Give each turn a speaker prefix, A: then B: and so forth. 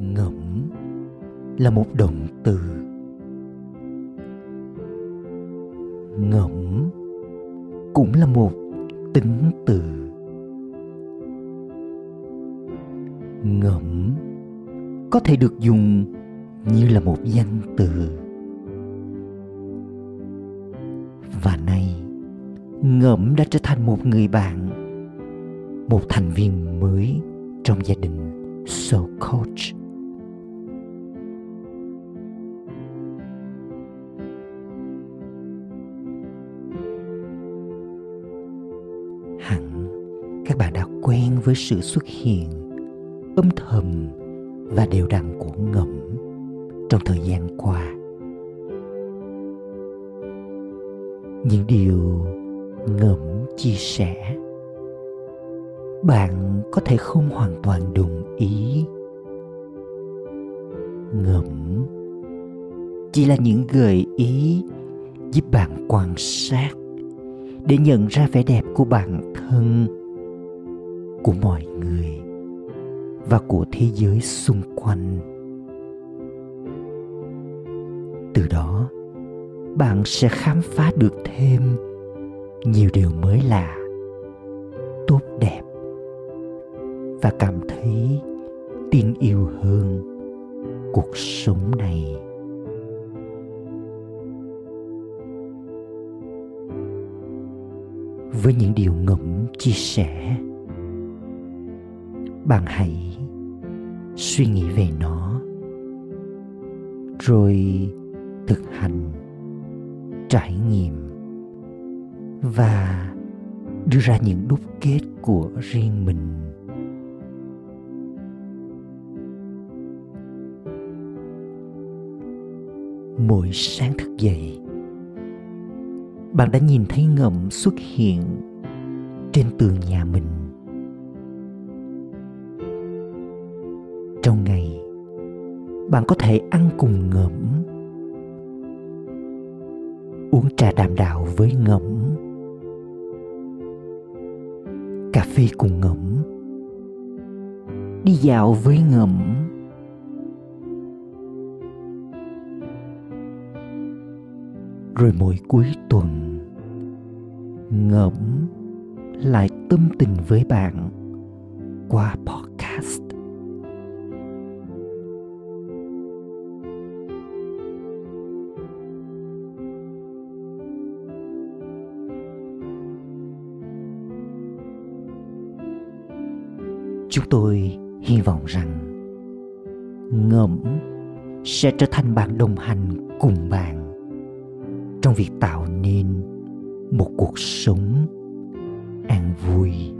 A: Ngẫm là một động từ. Ngẫm cũng là một tính từ. Ngẫm có thể được dùng như là một danh từ. Và nay, ngẫm đã trở thành một người bạn, một thành viên mới trong gia đình soul coach các bạn đã quen với sự xuất hiện âm thầm và đều đặn của ngẫm trong thời gian qua. Những điều ngẫm chia sẻ, bạn có thể không hoàn toàn đồng ý. Ngẫm chỉ là những gợi ý giúp bạn quan sát để nhận ra vẻ đẹp của bản thân của mọi người và của thế giới xung quanh. Từ đó, bạn sẽ khám phá được thêm nhiều điều mới lạ, tốt đẹp và cảm thấy tin yêu hơn cuộc sống này. Với những điều ngẫm chia sẻ bạn hãy suy nghĩ về nó, rồi thực hành trải nghiệm và đưa ra những đúc kết của riêng mình. Mỗi sáng thức dậy, bạn đã nhìn thấy ngậm xuất hiện trên tường nhà mình. Bạn có thể ăn cùng ngẫm. Uống trà đàm đạo với ngẫm. Cà phê cùng ngẫm. Đi dạo với ngẫm. Rồi mỗi cuối tuần, ngẫm lại tâm tình với bạn qua podcast. Chúng tôi hy vọng rằng ngẫm sẽ trở thành bạn đồng hành cùng bạn trong việc tạo nên một cuộc sống an vui.